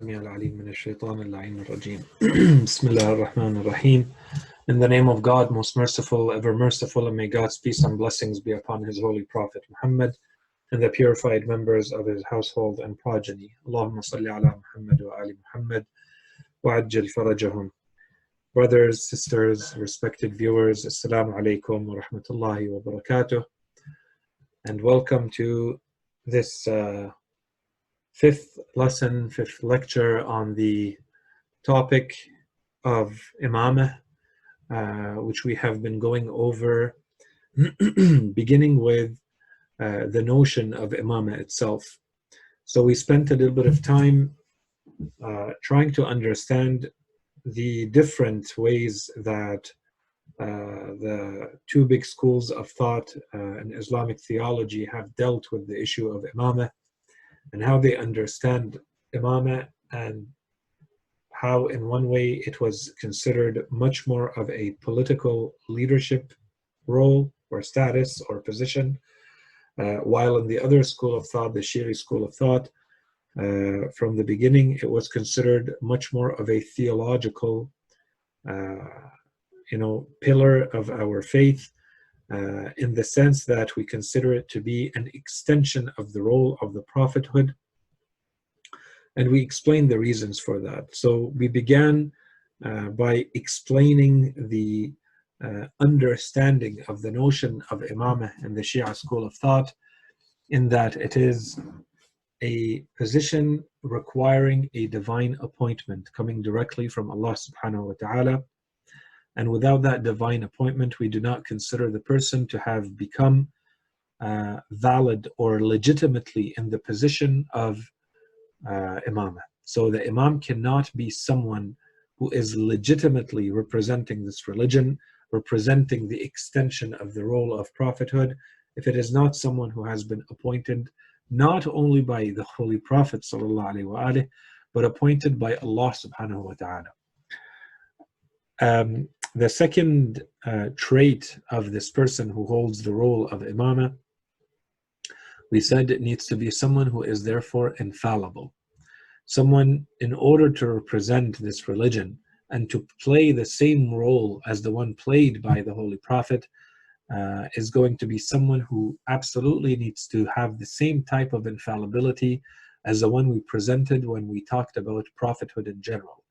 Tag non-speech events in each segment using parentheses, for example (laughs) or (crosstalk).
السميع العليم من الشيطان اللعين الرجيم (clears throat) بسم الله الرحمن الرحيم In the name of God, most merciful, ever merciful, and may God's peace and blessings be upon His holy Prophet Muhammad and the purified members of his household and progeny. Allahumma salli ala Muhammad wa ali Muhammad wa ajjal farajahum. Brothers, sisters, respected viewers, Assalamu alaikum wa rahmatullahi wa barakatuh. And welcome to this uh, fifth lesson, fifth lecture on the topic of Imamah, uh, which we have been going over, (clears throat) beginning with uh, the notion of Imamah itself. So we spent a little bit of time uh, trying to understand the different ways that uh, the two big schools of thought uh, in Islamic theology have dealt with the issue of Imamah and how they understand Imamah and how, in one way, it was considered much more of a political leadership role or status or position, uh, while in the other school of thought, the Shi'i school of thought, uh, from the beginning, it was considered much more of a theological, uh, you know, pillar of our faith, uh, in the sense that we consider it to be an extension of the role of the prophethood. And we explain the reasons for that. So we began uh, by explaining the uh, understanding of the notion of Imamah in the Shia school of thought, in that it is a position requiring a divine appointment coming directly from Allah subhanahu wa ta'ala And without that divine appointment, we do not consider the person to have become uh, valid or legitimately in the position of uh, imamah. So the imam cannot be someone who is legitimately representing this religion, representing the extension of the role of prophethood, if it is not someone who has been appointed not only by the Holy Prophet وآله, but appointed by Allah subhanahu wa ta'ala. Um, the second uh, trait of this person who holds the role of imamah, we said it needs to be someone who is therefore infallible. Someone, in order to represent this religion and to play the same role as the one played by the Holy Prophet, uh, is going to be someone who absolutely needs to have the same type of infallibility as the one we presented when we talked about prophethood in general.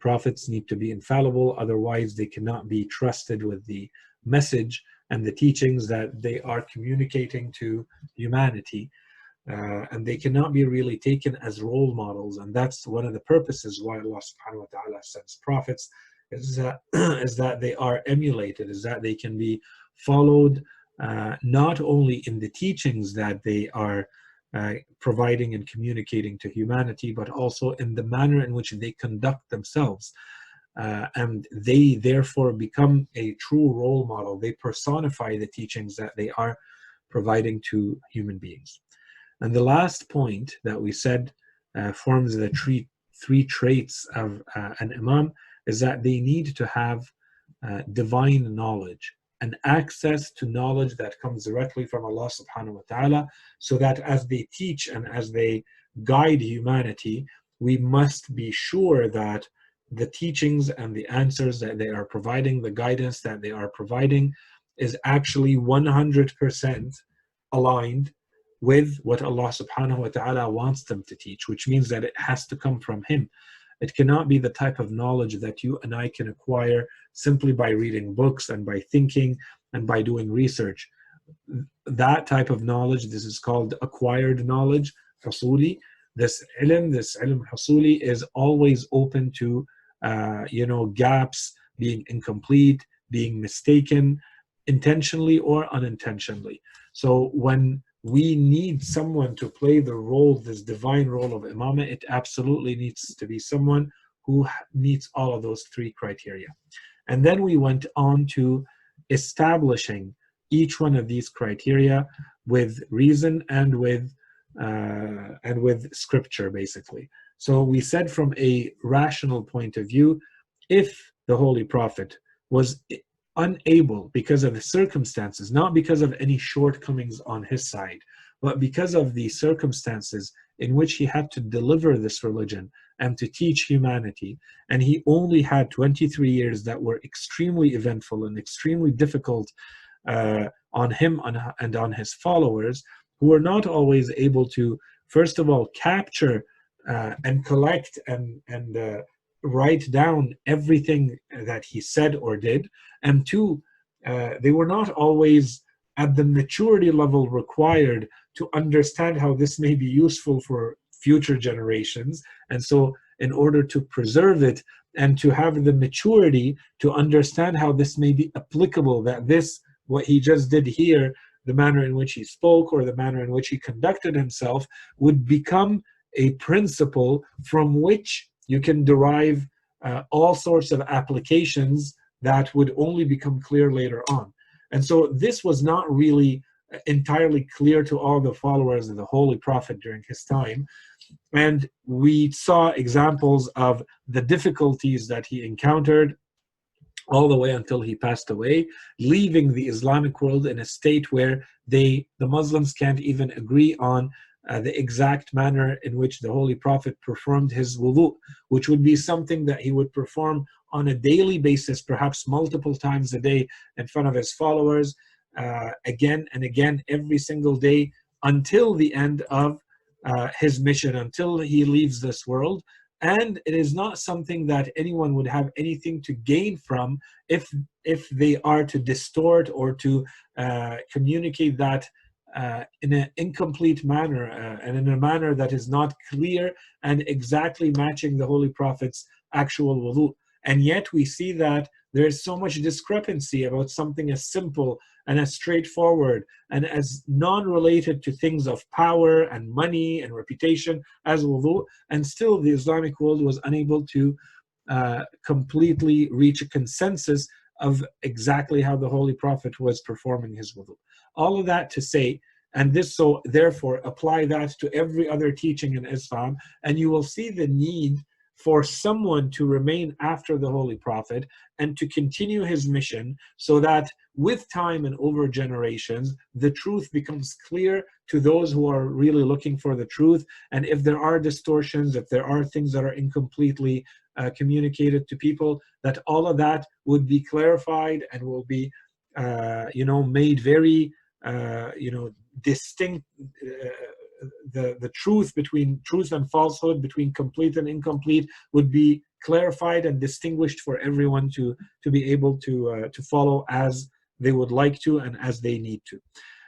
Prophets need to be infallible, otherwise, they cannot be trusted with the message and the teachings that they are communicating to humanity. Uh, and they cannot be really taken as role models. And that's one of the purposes why Allah subhanahu wa ta'ala sends prophets, is that, (clears throat) is that they are emulated, is that they can be followed uh, not only in the teachings that they are uh, providing and communicating to humanity, but also in the manner in which they conduct themselves. Uh, and they therefore become a true role model. They personify the teachings that they are providing to human beings. And the last point that we said uh, forms the three, three traits of uh, an imam is that they need to have uh, divine knowledge and access to knowledge that comes directly from Allah subhanahu wa ta'ala, so that as they teach and as they guide humanity, we must be sure that the teachings and the answers that they are providing, the guidance that they are providing, is actually 100% aligned with what Allah subhanahu wa ta'ala wants them to teach, which means that it has to come from Him. It cannot be the type of knowledge that you and I can acquire simply by reading books and by thinking and by doing research. That type of knowledge, this is called acquired knowledge, hasuli. This ilm, this ilm hasuli is always open to, uh, you know, gaps, being incomplete, being mistaken, intentionally or unintentionally. So when we need someone to play the role, this divine role of imamah, it absolutely needs to be someone who meets all of those three criteria. And then we went on to establishing each one of these criteria with reason and with uh, and with scripture, basically. So we said from a rational point of view, if the Holy Prophet was unable because of the circumstances, not because of any shortcomings on his side, but because of the circumstances in which he had to deliver this religion and to teach humanity. And he only had 23 years that were extremely eventful and extremely difficult uh, on him and on his followers, who were not always able to, first of all, capture uh, and collect and, and uh, write down everything that he said or did. And two, uh, they were not always at the maturity level required to understand how this may be useful for future generations. And so, in order to preserve it and to have the maturity to understand how this may be applicable, that this, what he just did here, the manner in which he spoke or the manner in which he conducted himself, would become a principle from which you can derive uh, all sorts of applications that would only become clear later on. And so this was not really entirely clear to all the followers of the Holy Prophet during his time. And we saw examples of the difficulties that he encountered all the way until he passed away, leaving the Islamic world in a state where they, the Muslims, can't even agree on uh, the exact manner in which the Holy Prophet performed his wudu, which would be something that he would perform on a daily basis, perhaps multiple times a day, in front of his followers, uh, again and again every single day until the end of uh, his mission, until he leaves this world. And it is not something that anyone would have anything to gain from if if they are to distort or to uh, communicate that uh, in an incomplete manner uh, and in a manner that is not clear and exactly matching the Holy Prophet's actual wudu. And yet we see that there is so much discrepancy about something as simple and as straightforward and as non-related to things of power and money and reputation as wudu. And still the Islamic world was unable to uh, completely reach a consensus of exactly how the Holy Prophet was performing his wudu. All of that to say, and this so therefore apply that to every other teaching in Islam, and you will see the need for someone to remain after the Holy Prophet and to continue his mission so that with time and over generations, the truth becomes clear to those who are really looking for the truth. And if there are distortions, if there are things that are incompletely uh, communicated to people, that all of that would be clarified and will be, uh, you know, made very, uh, you know, distinct uh, the, the truth between truth and falsehood, between complete and incomplete, would be clarified and distinguished for everyone to, to be able to, uh, to follow as they would like to and as they need to.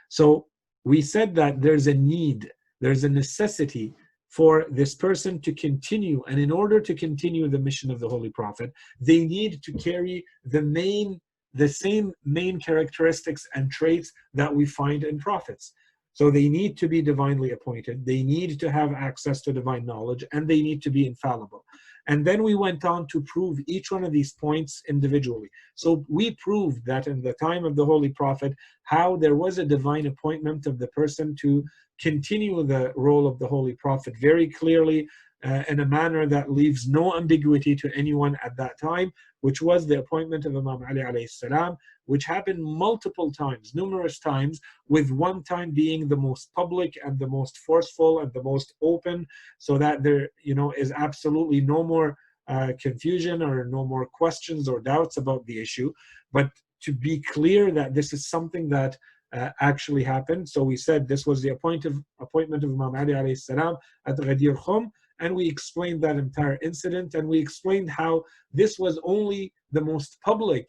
So we said that there's a need, there's a necessity for this person to continue. And in order to continue the mission of the Holy Prophet, they need to carry the main the same main characteristics and traits that we find in prophets. So they need to be divinely appointed, they need to have access to divine knowledge, and they need to be infallible. And then we went on to prove each one of these points individually. So we proved that in the time of the Holy Prophet, how there was a divine appointment of the person to continue the role of the Holy Prophet very clearly uh, in a manner that leaves no ambiguity to anyone at that time, which was the appointment of Imam Ali alayhi salam, which happened multiple times, numerous times, with one time being the most public and the most forceful and the most open, so that there, you know, is absolutely no more uh, confusion or no more questions or doubts about the issue. But to be clear that this is something that uh, actually happened. So we said this was the appoint of, appointment of Imam Ali alayhi salam at Ghadir Khum, and we explained that entire incident, and we explained how this was only the most public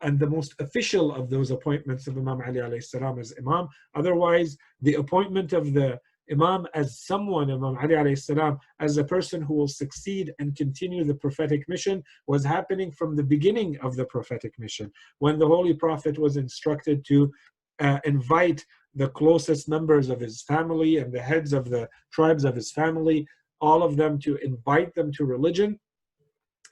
and the most official of those appointments of Imam Ali alayhi salam as Imam. Otherwise, the appointment of the Imam as someone, Imam Ali alayhi salam, as a person who will succeed and continue the prophetic mission was happening from the beginning of the prophetic mission, when the Holy Prophet was instructed to uh, invite the closest members of his family and the heads of the tribes of his family, all of them to invite them to religion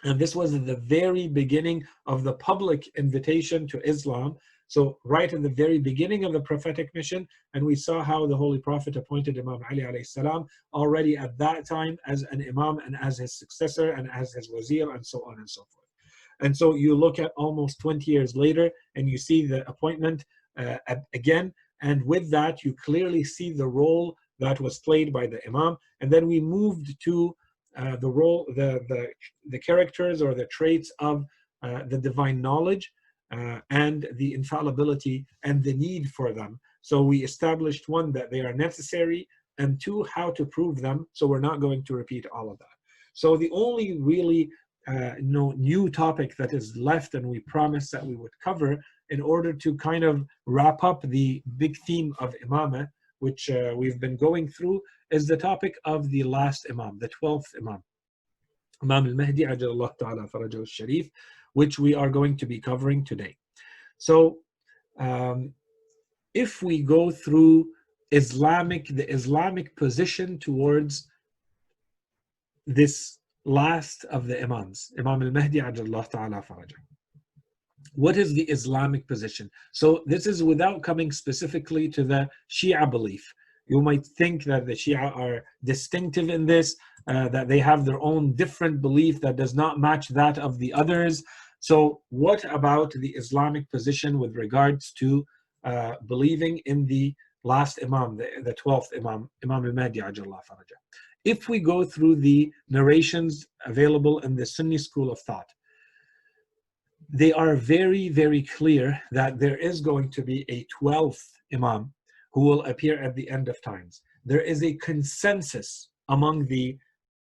and this was the very beginning of the public invitation to Islam. So right in the very beginning of the prophetic mission, and we saw how the Holy Prophet appointed Imam Ali alayhi salam already at that time as an Imam and as his successor and as his wazir and so on and so forth. And so you look at almost 20 years later and you see the appointment uh, again. And with that, you clearly see the role that was played by the Imam. And then we moved to uh, the role, the, the, the characters or the traits of uh, the divine knowledge uh, and the infallibility and the need for them. So we established one, that they are necessary, and two, how to prove them. So we're not going to repeat all of that. So the only really uh, no new topic that is left and we promised that we would cover in order to kind of wrap up the big theme of imama, which uh, we've been going through is the topic of the last imam the 12th imam imam al-mahdi ajalallah ta'ala farajahu sharif which we are going to be covering today so um, if we go through islamic the islamic position towards this last of the Imams, Imam al-Mahdi ajallah ta'ala farajah. What is the Islamic position? So this is without coming specifically to the Shia belief. You might think that the Shia are distinctive in this, uh, that they have their own different belief that does not match that of the others. So what about the Islamic position with regards to uh, believing in the last Imam, the, the 12th Imam, Imam al-Mahdi ajallah farajah? if we go through the narrations available in the Sunni school of thought, they are very, very clear that there is going to be a 12th Imam who will appear at the end of times. There is a consensus among the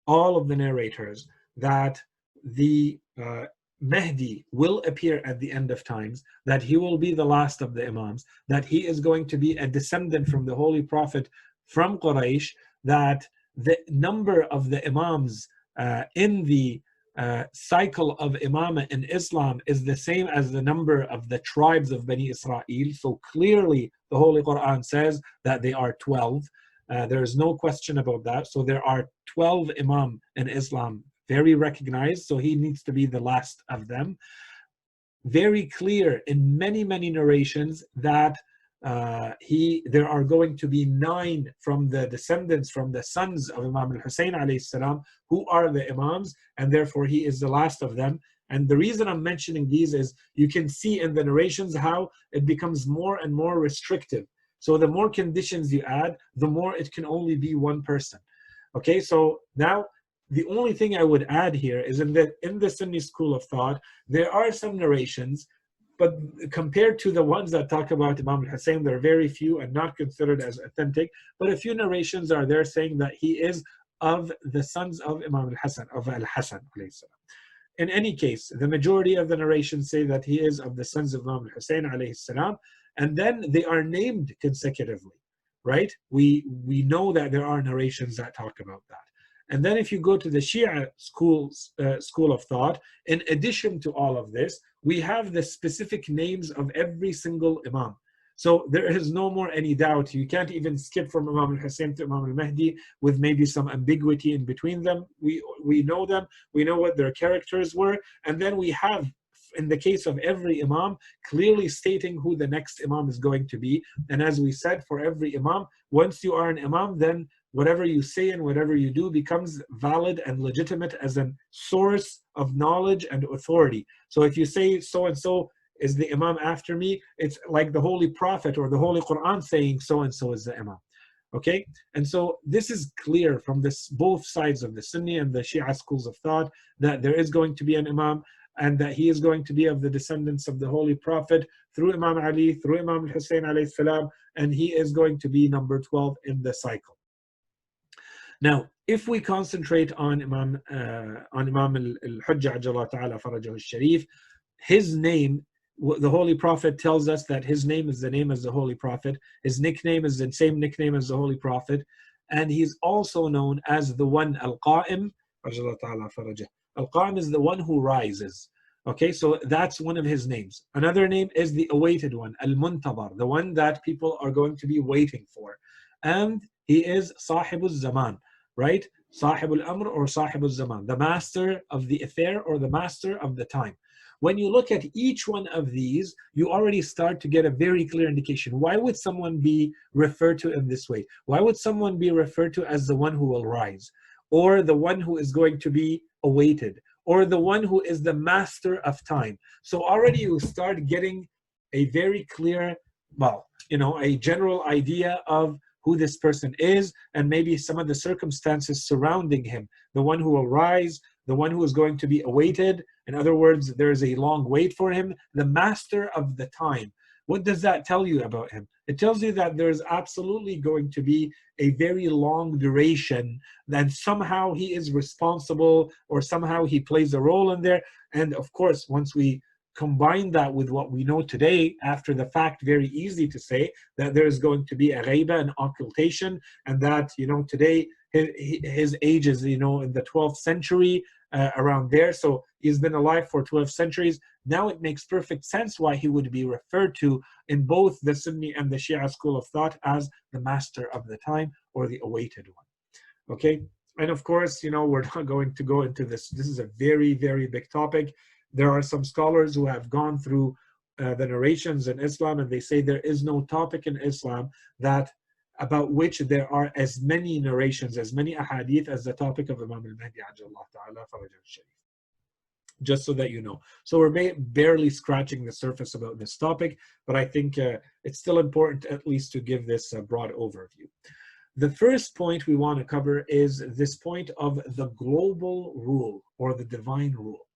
all of the narrators that the uh, Mahdi will appear at the end of times, that he will be the last of the Imams, that he is going to be a descendant from the Holy Prophet from Quraysh, that the number of the imams uh, in the uh, cycle of imamah in Islam is the same as the number of the tribes of Bani Israel. So clearly, the Holy Quran says that they are 12. Uh, there is no question about that. So there are 12 imam in Islam, very recognized. So he needs to be the last of them. Very clear in many, many narrations that uh, he there are going to be nine from the descendants from the sons of Imam al-Hussein salam who are the imams and therefore he is the last of them. And the reason I'm mentioning these is you can see in the narrations how it becomes more and more restrictive. So the more conditions you add the more it can only be one person. Okay so now the only thing I would add here is in the in the Sunni school of thought there are some narrations but compared to the ones that talk about Imam al-Hussein, there are very few and not considered as authentic. But a few narrations are there saying that he is of the sons of Imam al-Hasan, of al-Hasan. In any case, the majority of the narrations say that he is of the sons of Imam al-Hussein salam, and then they are named consecutively, right? We, we know that there are narrations that talk about that. And then if you go to the Shia schools, uh, school of thought, in addition to all of this, we have the specific names of every single Imam. So there is no more any doubt. You can't even skip from Imam al-Hussein to Imam al-Mahdi with maybe some ambiguity in between them. We, we know them. We know what their characters were. And then we have, in the case of every Imam, clearly stating who the next Imam is going to be. And as we said, for every Imam, once you are an Imam, then whatever you say and whatever you do becomes valid and legitimate as a source of knowledge and authority. So if you say so and so is the Imam after me, it's like the Holy Prophet or the Holy Quran saying so and so is the Imam. Okay, and so this is clear from this both sides of the Sunni and the Shia schools of thought that there is going to be an Imam and that he is going to be of the descendants of the Holy Prophet through Imam Ali, through Imam Hussein alayhi salam, and he is going to be number 12 in the cycle. Now, if we concentrate on Imam uh, on Imam al-Hujjah Ajalla Ta'ala Farajahu Sharif, his name, the Holy Prophet tells us that his name is the name as the Holy Prophet. His nickname is the same nickname as the Holy Prophet. And he's also known as the one Al-Qa'im, Al-Qa'im is the one who rises. Okay, so that's one of his names. Another name is the awaited one, Al-Muntadar, the one that people are going to be waiting for. And he is Sahibul Zaman right? Sahib al-Amr or Sahib al-Zaman, the master of the affair or the master of the time. When you look at each one of these, you already start to get a very clear indication. Why would someone be referred to in this way? Why would someone be referred to as the one who will rise? Or the one who is going to be awaited? Or the one who is the master of time? So already you start getting a very clear, well, you know, a general idea of who this person is and maybe some of the circumstances surrounding him. The one who will rise, the one who is going to be awaited. In other words, there is a long wait for him, the master of the time. What does that tell you about him? It tells you that there's absolutely going to be a very long duration, that somehow he is responsible or somehow he plays a role in there. And of course, once we combine that with what we know today, after the fact, very easy to say that there is going to be a ghaiba, an occultation, and that, you know, today his, his age is, you know, in the 12th century, uh, around there. So he's been alive for 12 centuries. Now it makes perfect sense why he would be referred to in both the Sunni and the Shia school of thought as the master of the time or the awaited one. Okay, and of course, you know, we're not (laughs) going to go into this. This is a very, very big topic. There are some scholars who have gone through uh, the narrations in Islam and they say there is no topic in Islam that about which there are as many narrations, as many ahadith as the topic of Imam al-Mahdi ta'ala just so that you know. So we're barely scratching the surface about this topic, but I think uh, it's still important at least to give this a broad overview. The first point we want to cover is this point of the global rule or the divine rule.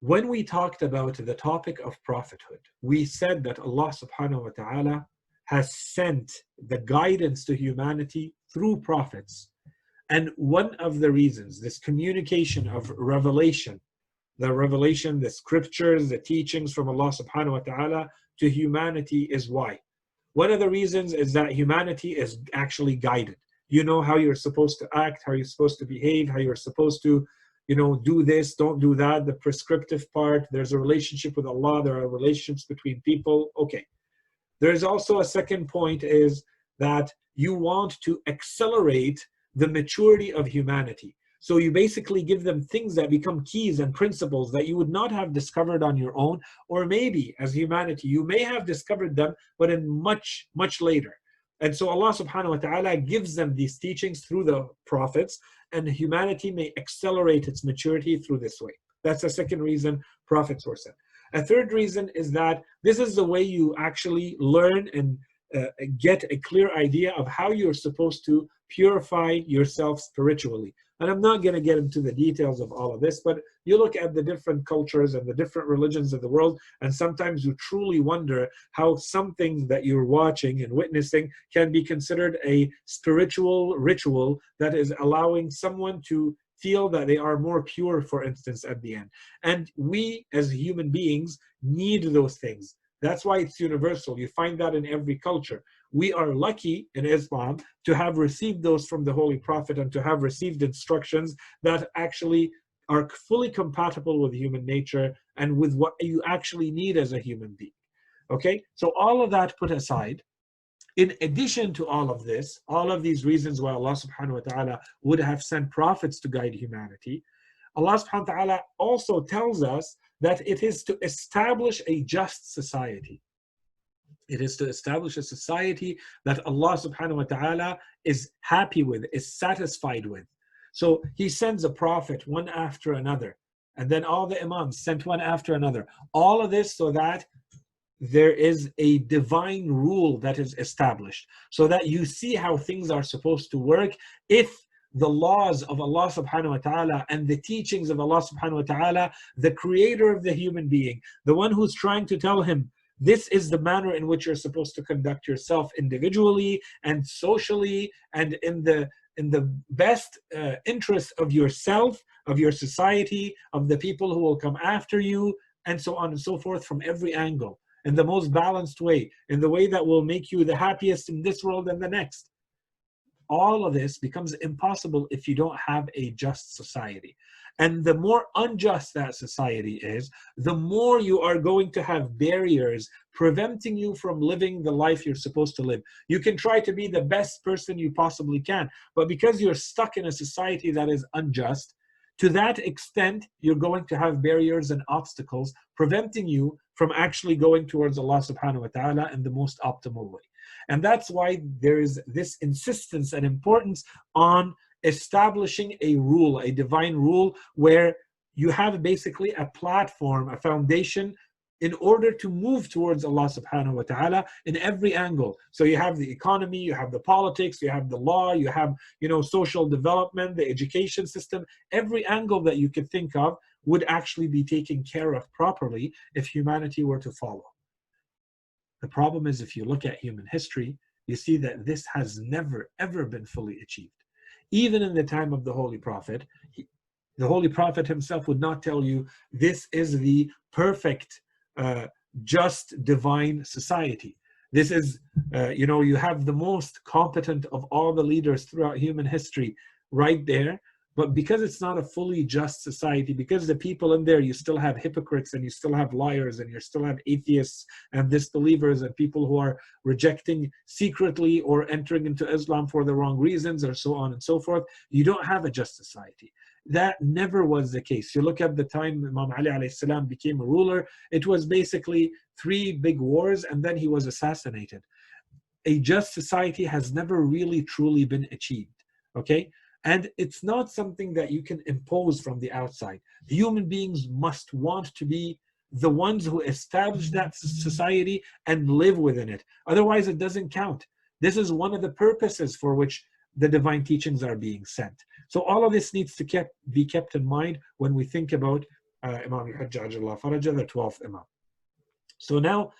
When we talked about the topic of prophethood, we said that Allah subhanahu wa ta'ala has sent the guidance to humanity through prophets. And one of the reasons, this communication of revelation, the revelation, the scriptures, the teachings from Allah subhanahu wa ta'ala to humanity is why. One of the reasons is that humanity is actually guided. You know how you're supposed to act, how you're supposed to behave, how you're supposed to, you know, do this, don't do that, the prescriptive part. There's a relationship with Allah, there are relationships between people. Okay. There's also a second point is that you want to accelerate the maturity of humanity. So you basically give them things that become keys and principles that you would not have discovered on your own, or maybe as humanity, you may have discovered them, but in much, much later. And so Allah subhanahu wa ta'ala gives them these teachings through the prophets, and humanity may accelerate its maturity through this way. That's the second reason prophets were sent. A third reason is that this is the way you actually learn and uh, get a clear idea of how you're supposed to purify yourself spiritually. And I'm not going to get into the details of all of this, but you look at the different cultures and the different religions of the world, and sometimes you truly wonder how something that you're watching and witnessing can be considered a spiritual ritual that is allowing someone to feel that they are more pure, for instance, at the end. And we as human beings need those things. That's why it's universal. You find that in every culture. We are lucky in Islam to have received those from the Holy Prophet and to have received instructions that actually are fully compatible with human nature and with what you actually need as a human being. Okay, so all of that put aside, in addition to all of this, all of these reasons why Allah subhanahu wa ta'ala would have sent prophets to guide humanity, Allah subhanahu wa ta'ala also tells us that it is to establish a just society. It is to establish a society that Allah subhanahu wa ta'ala is happy with, is satisfied with. So he sends a prophet one after another, and then all the imams sent one after another. All of this so that there is a divine rule that is established so that you see how things are supposed to work if the laws of Allah subhanahu wa ta'ala and the teachings of Allah subhanahu wa ta'ala, the creator of the human being, the one who's trying to tell him, this is the manner in which you're supposed to conduct yourself individually and socially and in the in the best uh, interest of yourself, of your society, of the people who will come after you, and so on and so forth from every angle in the most balanced way, in the way that will make you the happiest in this world and the next. All of this becomes impossible if you don't have a just society. And the more unjust that society is, the more you are going to have barriers preventing you from living the life you're supposed to live. You can try to be the best person you possibly can, but because you're stuck in a society that is unjust, to that extent, you're going to have barriers and obstacles preventing you from actually going towards Allah subhanahu wa ta'ala in the most optimal way. And that's why there is this insistence and importance on establishing a rule, a divine rule, where you have basically a platform, a foundation in order to move towards Allah subhanahu wa ta'ala in every angle. So you have the economy, you have the politics, you have the law, you have, you know, social development, the education system, every angle that you could think of would actually be taken care of properly if humanity were to follow. The problem is if you look at human history, you see that this has never ever been fully achieved. Even in the time of the Holy Prophet, he, the Holy Prophet himself would not tell you this is the perfect uh, just divine society. This is, uh, you know, you have the most competent of all the leaders throughout human history right there. But because it's not a fully just society, because the people in there, you still have hypocrites and you still have liars and you still have atheists and disbelievers and people who are rejecting secretly or entering into Islam for the wrong reasons or so on and so forth, you don't have a just society. That never was the case. You look at the time Imam Ali salam became a ruler, it was basically three big wars and then he was assassinated. A just society has never really truly been achieved. Okay? And it's not something that you can impose from the outside. Human beings must want to be the ones who establish that society and live within it. Otherwise, it doesn't count. This is one of the purposes for which the divine teachings are being sent. So all of this needs to kept, be kept in mind when we think about uh, Imam al-Hujjah al-Faraja, the 12th Imam. So now,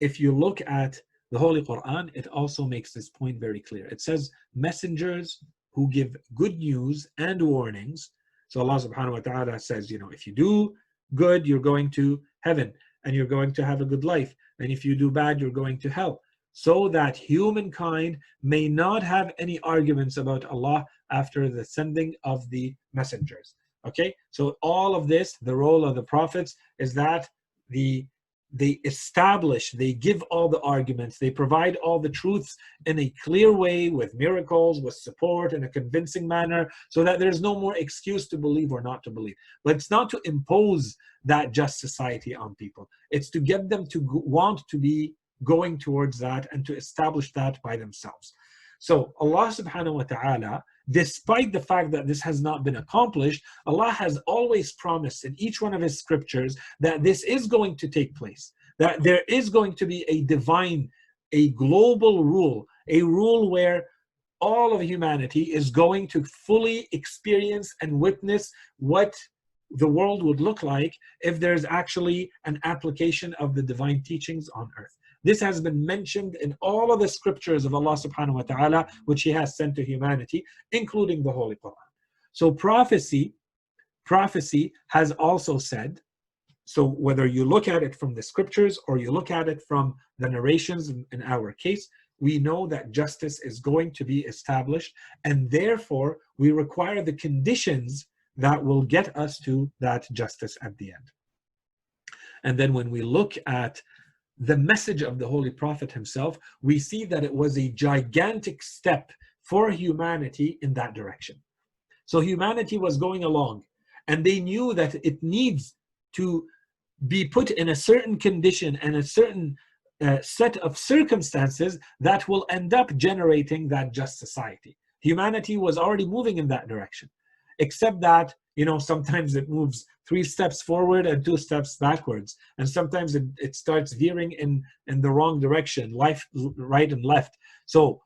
if you look at the Holy Quran, it also makes this point very clear. It says, messengers who give good news and warnings. So Allah subhanahu wa ta'ala says, you know, if you do good, you're going to heaven and you're going to have a good life. And if you do bad, you're going to hell so that humankind may not have any arguments about Allah after the sending of the messengers. Okay, so all of this, the role of the prophets is that the they establish, they give all the arguments, they provide all the truths in a clear way with miracles, with support in a convincing manner, so that there's no more excuse to believe or not to believe. But it's not to impose that just society on people, it's to get them to want to be going towards that and to establish that by themselves. So Allah subhanahu wa ta'ala, despite the fact that this has not been accomplished, Allah has always promised in each one of His scriptures that this is going to take place, that there is going to be a divine, a global rule, a rule where all of humanity is going to fully experience and witness what the world would look like if there's actually an application of the divine teachings on earth. This has been mentioned in all of the scriptures of Allah subhanahu wa ta'ala, which He has sent to humanity, including the Holy Quran. So prophecy, prophecy has also said, so whether you look at it from the scriptures or you look at it from the narrations in, in our case, we know that justice is going to be established, and therefore we require the conditions that will get us to that justice at the end. And then when we look at the message of the Holy Prophet himself, we see that it was a gigantic step for humanity in that direction. So humanity was going along, and they knew that it needs to be put in a certain condition and a certain uh, set of circumstances that will end up generating that just society. Humanity was already moving in that direction, except that you know sometimes it moves three steps forward and two steps backwards. And sometimes it, it starts veering in in the wrong direction life right and left. So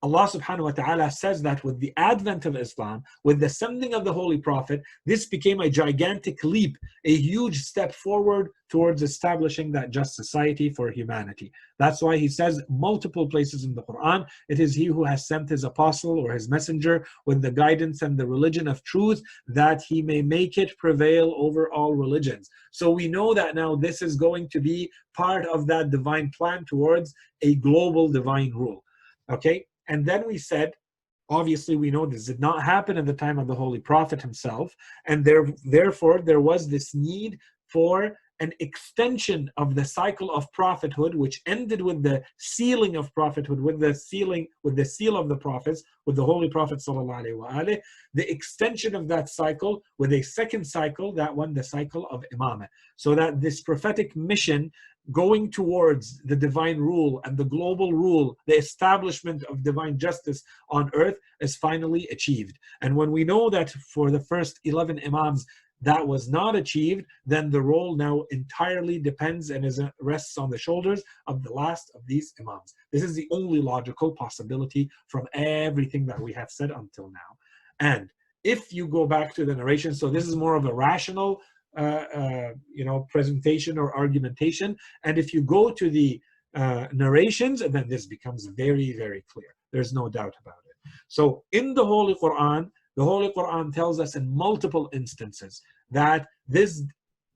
Allah subhanahu wa ta'ala says that with the advent of Islam, with the sending of the Holy Prophet, this became a gigantic leap, a huge step forward towards establishing that just society for humanity. That's why he says multiple places in the Quran, it is he who has sent his apostle or his messenger with the guidance and the religion of truth that he may make it prevail over all religions. So we know that now this is going to be part of that divine plan towards a global divine rule. Okay, and then we said, obviously, we know this did not happen in the time of the Holy Prophet himself, and there, therefore there was this need for an extension of the cycle of prophethood, which ended with the sealing of prophethood, with the sealing, with the seal of the prophets, with the Holy Prophet Wasallam, the extension of that cycle with a second cycle, that one, the cycle of imamah, so that this prophetic mission going towards the divine rule and the global rule, the establishment of divine justice on earth is finally achieved. And when we know that for the first 11 Imams, that was not achieved, then the role now entirely depends and is, rests on the shoulders of the last of these imams. This is the only logical possibility from everything that we have said until now. And if you go back to the narration, so this is more of a rational, uh, uh, you know, presentation or argumentation. And if you go to the uh, narrations, then this becomes very, very clear. There's no doubt about it. So in the Holy Quran, the Holy Quran tells us in multiple instances that this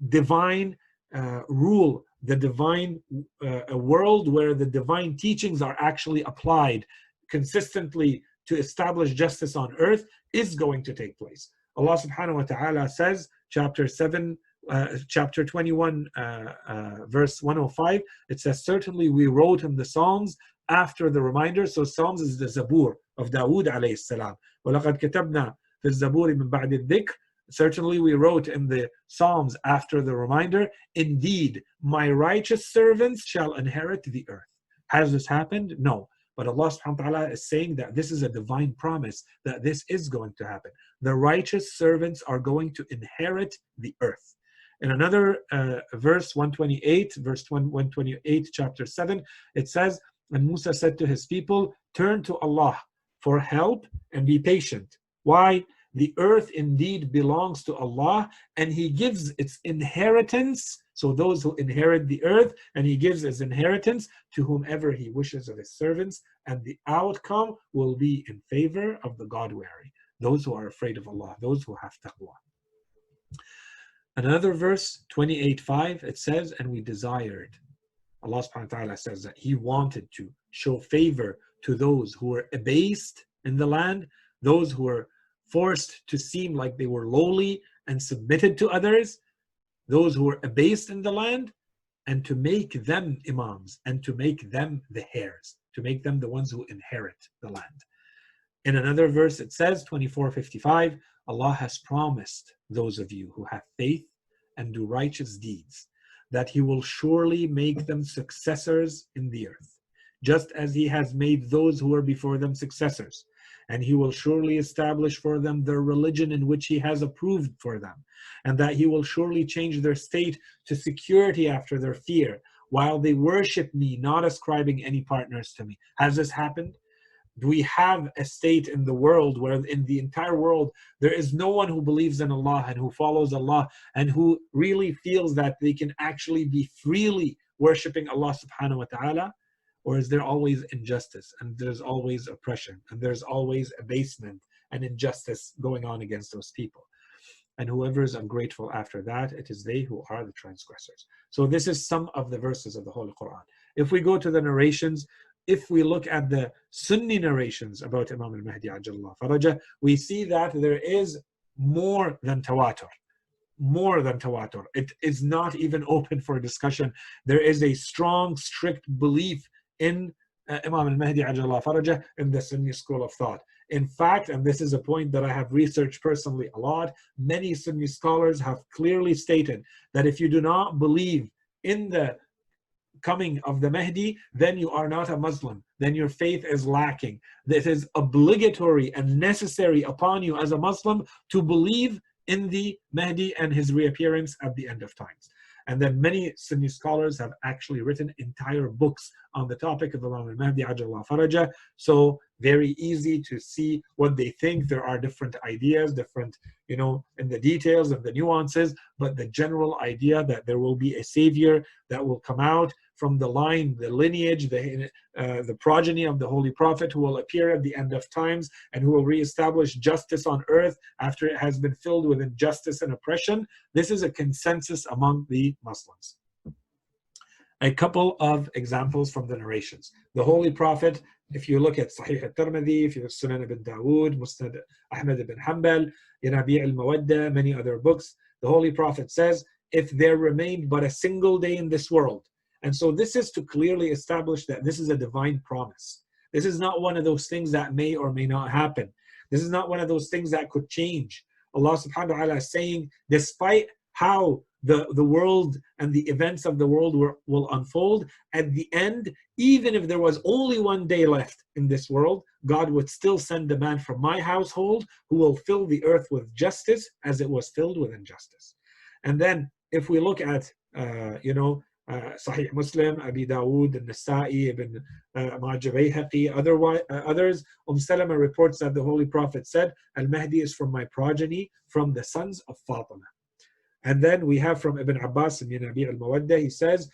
divine uh, rule, the divine uh, world where the divine teachings are actually applied consistently to establish justice on earth is going to take place. Allah subhanahu wa ta'ala says, chapter 7, uh, chapter 21, uh, uh, verse 105, it says, Certainly we wrote him the Psalms after the reminder. So Psalms is the Zabur of Dawood alayhi salam. وَلَقَدْ كَتَبْنَا فِي الزَّبُورِ مِنْ بَعْدِ الذِّكْرِ Certainly we wrote in the Psalms after the reminder, Indeed, my righteous servants shall inherit the earth. Has this happened? No. But Allah subhanahu wa ta'ala is saying that this is a divine promise that this is going to happen. The righteous servants are going to inherit the earth. In another uh, verse 128, verse 128, chapter 7, it says, And Musa said to his people, Turn to Allah for help and be patient. Why? The earth indeed belongs to Allah and He gives its inheritance so those who inherit the earth, and he gives his inheritance to whomever he wishes of his servants, and the outcome will be in favor of the God-wary, those who are afraid of Allah, those who have taqwa. Another verse, 28.5, it says, and we desired. Allah subhanahu wa ta'ala says that he wanted to show favor to those who were abased in the land, those who were forced to seem like they were lowly and submitted to others, those who were abased in the land and to make them imams and to make them the heirs, to make them the ones who inherit the land. In another verse, it says, 2455, Allah has promised those of you who have faith and do righteous deeds that He will surely make them successors in the earth, just as He has made those who were before them successors and he will surely establish for them their religion in which he has approved for them, and that he will surely change their state to security after their fear, while they worship me, not ascribing any partners to me. Has this happened? Do we have a state in the world where in the entire world there is no one who believes in Allah and who follows Allah and who really feels that they can actually be freely worshipping Allah subhanahu wa ta'ala? Or is there always injustice and there's always oppression and there's always abasement and injustice going on against those people? And whoever is ungrateful after that, it is they who are the transgressors. So this is some of the verses of the Holy Quran. If we go to the narrations, if we look at the Sunni narrations about Imam al-Mahdi faraja, we see that there is more than tawatur more than tawatur. It is not even open for discussion. There is a strong, strict belief in uh, Imam al-Mahdi farajah in the Sunni school of thought. In fact, and this is a point that I have researched personally a lot, many Sunni scholars have clearly stated that if you do not believe in the coming of the Mahdi, then you are not a Muslim. Then your faith is lacking. It is obligatory and necessary upon you as a Muslim to believe in the Mahdi and his reappearance at the end of times. And then many Sunni scholars have actually written entire books on the topic of Imam al-Mahdi ajallah faraja. So very easy to see what they think. There are different ideas, different, you know, in the details and the nuances, but the general idea that there will be a savior that will come out from the line, the lineage, the, uh, the progeny of the Holy Prophet who will appear at the end of times and who will reestablish justice on earth after it has been filled with injustice and oppression. This is a consensus among the Muslims. A couple of examples from the narrations. The Holy Prophet, if you look at Sahih al-Tirmidhi, if you look at Sunan ibn Dawood, Musnad Ahmad ibn Hanbal, Yanabi al-Mawadda, many other books, the Holy Prophet says, if there remained but a single day in this world, and so this is to clearly establish that this is a divine promise. This is not one of those things that may or may not happen. This is not one of those things that could change. Allah subhanahu wa ta'ala is saying, despite how the, the world and the events of the world will, will unfold. At the end, even if there was only one day left in this world, God would still send a man from my household who will fill the earth with justice as it was filled with injustice. And then if we look at, uh, you know, Sahih Muslim, Abi Dawood, Nasa'i, Ibn uh, Majah Bayhaqi, otherwise, uh, others, Umm Salama reports that the Holy Prophet said, Al-Mahdi is from my progeny, from the sons of Fatima. And then we have from Ibn Abbas in Nabi al-Mawadda, he says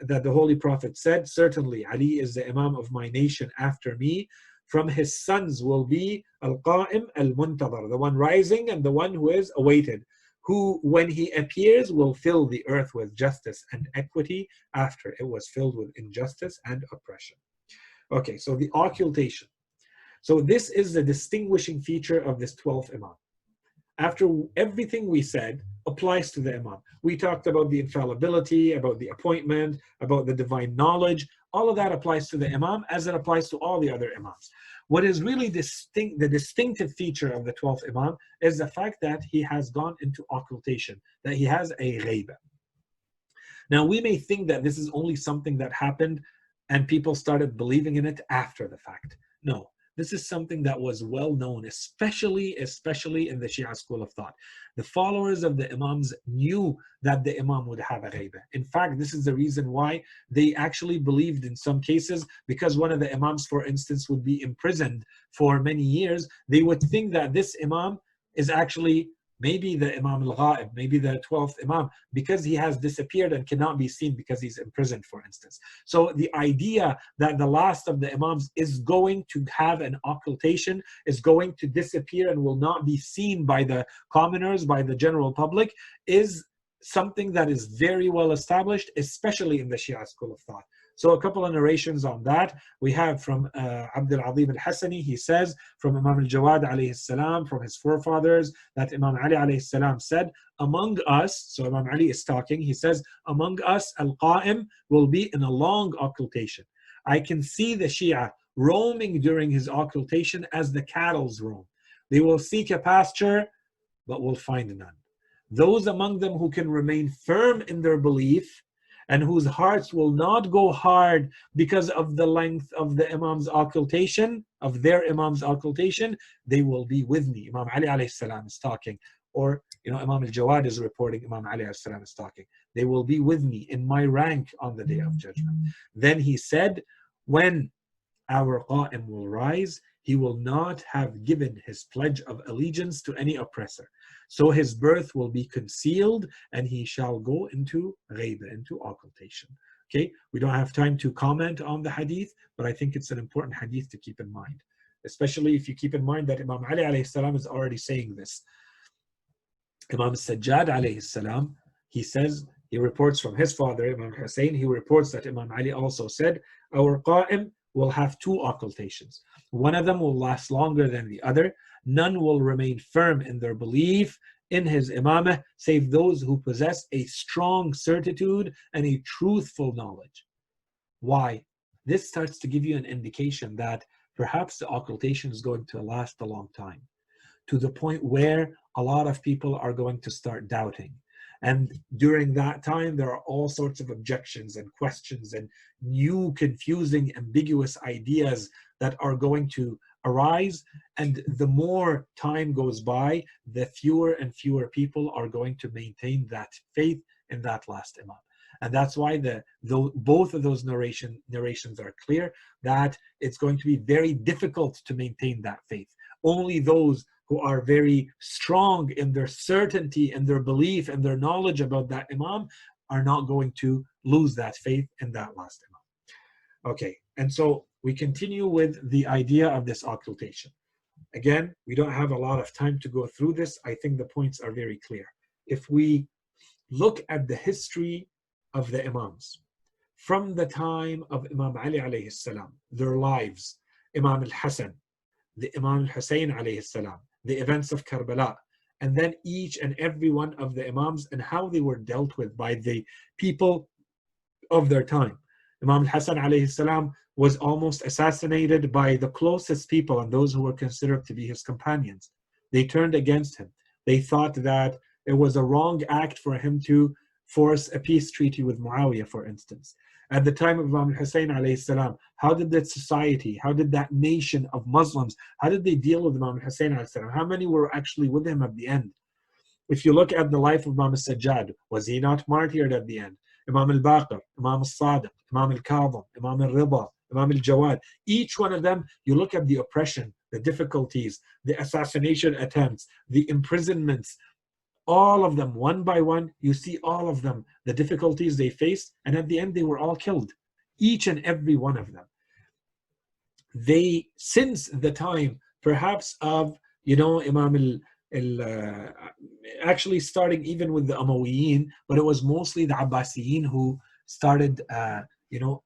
that the Holy Prophet said, certainly Ali is the Imam of my nation after me. From his sons will be Al-Qa'im al-Muntadar, the one rising and the one who is awaited who, when he appears, will fill the earth with justice and equity after it was filled with injustice and oppression. Okay, so the occultation. So this is the distinguishing feature of this 12th Imam. After everything we said applies to the Imam. We talked about the infallibility, about the appointment, about the divine knowledge. All of that applies to the Imam as it applies to all the other Imams. What is really distinct, the distinctive feature of the 12th Imam is the fact that he has gone into occultation, that he has a ghaiba. Now, we may think that this is only something that happened and people started believing in it after the fact. No, this is something that was well known, especially, especially in the Shia school of thought. The followers of the Imams knew that the Imam would have a ghaiba. In fact, this is the reason why they actually believed in some cases, because one of the Imams, for instance, would be imprisoned for many years, they would think that this Imam is actually maybe the Imam al-Ghaib, maybe the 12th Imam, because he has disappeared and cannot be seen because he's imprisoned, for instance. So the idea that the last of the Imams is going to have an occultation, is going to disappear and will not be seen by the commoners, by the general public, is something that is very well established, especially in the Shia school of thought. So a couple of narrations on that. We have from uh, Abdul Azim al-Hassani, he says, from Imam al-Jawad alayhi salam, from his forefathers, that Imam Ali alayhi salam said, among us, so Imam Ali is talking, he says, among us, al-Qa'im will be in a long occultation. I can see the Shia roaming during his occultation as the cattle's roam. They will seek a pasture, but will find none. Those among them who can remain firm in their belief and whose hearts will not go hard because of the length of the Imam's occultation, of their Imam's occultation, they will be with me. Imam Ali alayhi salam is talking. Or, you know, Imam al-Jawad is reporting, Imam Ali alayhi salam is talking. They will be with me in my rank on the day of judgment. Then he said, when our Qa'im will rise, he will not have given his pledge of allegiance to any oppressor. So his birth will be concealed and he shall go into ghaiba, into occultation. Okay, we don't have time to comment on the hadith, but I think it's an important hadith to keep in mind, especially if you keep in mind that Imam Ali alayhi salam is already saying this. Imam Sajjad alayhi salam, he says, he reports from his father, Imam Hussein, he reports that Imam Ali also said, our qa'im will have two occultations. One of them will last longer than the other, none will remain firm in their belief in his imamah save those who possess a strong certitude and a truthful knowledge. Why? This starts to give you an indication that perhaps the occultation is going to last a long time to the point where a lot of people are going to start doubting. And during that time, there are all sorts of objections and questions and new, confusing, ambiguous ideas that are going to arise. And the more time goes by the fewer and fewer people are going to maintain that faith in that last imam. And that's why the, the both of those narration narrations are clear that it's going to be very difficult to maintain that faith. Only those who are very strong in their certainty and their belief and their knowledge about that imam are not going to lose that faith in that last imam okay and so we continue with the idea of this occultation. Again, we don't have a lot of time to go through this. I think the points are very clear. If we look at the history of the Imams, from the time of Imam Ali alayhi salam, their lives, Imam al-Hasan, the Imam al-Hussein alayhi salam, the events of Karbala, and then each and every one of the Imams and how they were dealt with by the people of their time. Imam al-Hasan alayhi salam was almost assassinated by the closest people and those who were considered to be his companions. They turned against him. They thought that it was a wrong act for him to force a peace treaty with Muawiyah, for instance. At the time of Imam Hussein alayhi salam, how did that society, how did that nation of Muslims, how did they deal with Imam Hussein alayhi salam? How many were actually with him at the end? If you look at the life of Imam Sajjad, was he not martyred at the end? Imam al-Baqir, Imam al-Sadiq, Imam al-Kadhim, Imam al-Rida, Imam al-Jawad. Each one of them, you look at the oppression, the difficulties, the assassination attempts, the imprisonments, all of them, one by one, you see all of them, the difficulties they faced, and at the end they were all killed. Each and every one of them. They, since the time, perhaps of, you know, Imam al uh, actually starting even with the Umayyin, but it was mostly the Abbasiyin who started, uh, you know,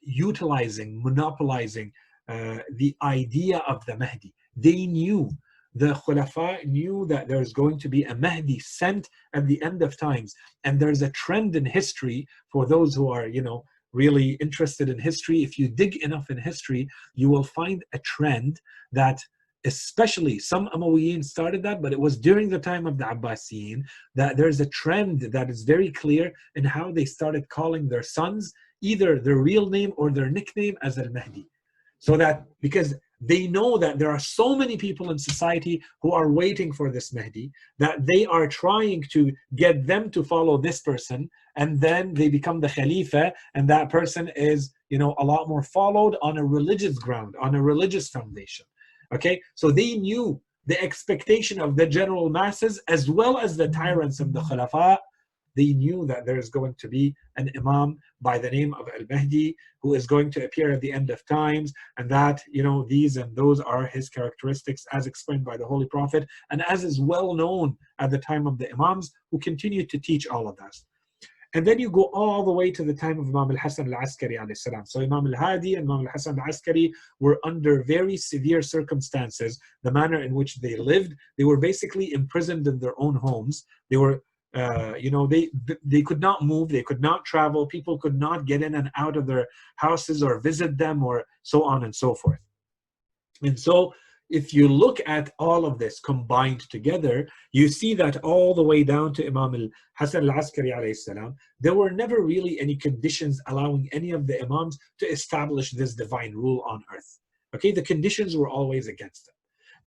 utilizing, monopolizing uh, the idea of the Mahdi. They knew, the Khulafa knew that there's going to be a Mahdi sent at the end of times. And there's a trend in history for those who are, you know, really interested in history. If you dig enough in history, you will find a trend that especially some Umayyin started that, but it was during the time of the Abbasiyin that there's a trend that is very clear in how they started calling their sons either their real name or their nickname as Al Mahdi. So that because they know that there are so many people in society who are waiting for this Mahdi that they are trying to get them to follow this person and then they become the Khalifa and that person is you know a lot more followed on a religious ground on a religious foundation Okay, so they knew the expectation of the general masses as well as the tyrants of the Khulafa. They knew that there is going to be an Imam by the name of Al Mahdi who is going to appear at the end of times, and that, you know, these and those are his characteristics as explained by the Holy Prophet, and as is well known at the time of the Imams who continued to teach all of this. And then you go all the way to the time of Imam al-Hasan al-Askari. So Imam al-Hadi and Imam al-Hasan al-Askari were under very severe circumstances, the manner in which they lived. They were basically imprisoned in their own homes. They were uh, you know they they could not move they could not travel people could not get in and out of their houses or visit them or so on and so forth and so if you look at all of this combined together, you see that all the way down to Imam al-Hasan al-Askari salam, there were never really any conditions allowing any of the Imams to establish this divine rule on earth. Okay, the conditions were always against them.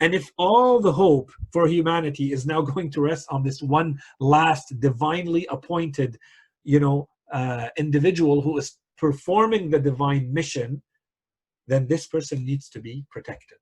And if all the hope for humanity is now going to rest on this one last divinely appointed, you know, uh, individual who is performing the divine mission, then this person needs to be protected.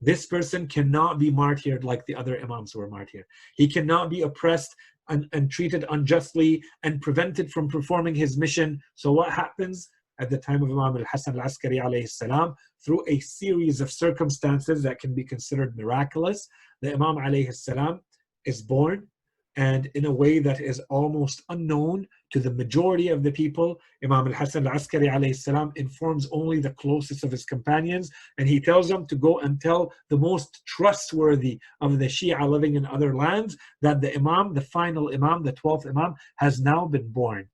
This person cannot be martyred like the other imams were martyred. He cannot be oppressed and, and treated unjustly and prevented from performing his mission. So what happens? At the time of Imam al-Hasan al-Askari alayhi salam, through a series of circumstances that can be considered miraculous, the Imam alayhi salam is born and in a way that is almost unknown to the majority of the people. Imam al-Hasan al-Askari alayhi salam informs only the closest of his companions and he tells them to go and tell the most trustworthy of the Shia living in other lands that the Imam, the final Imam, the 12th Imam has now been born.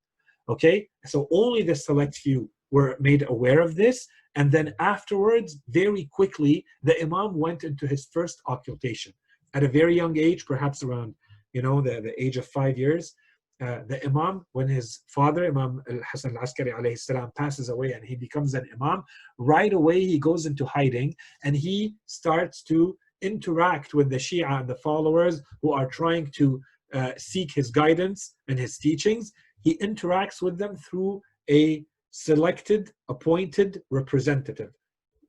Okay, so only the select few were made aware of this and then afterwards, very quickly, the Imam went into his first occultation. At a very young age, perhaps around you know, the, the age of five years, uh, the Imam, when his father, Imam al Hasan al Askari alayhi salam, passes away and he becomes an Imam, right away he goes into hiding and he starts to interact with the Shia and the followers who are trying to uh, seek his guidance and his teachings. He interacts with them through a selected, appointed representative.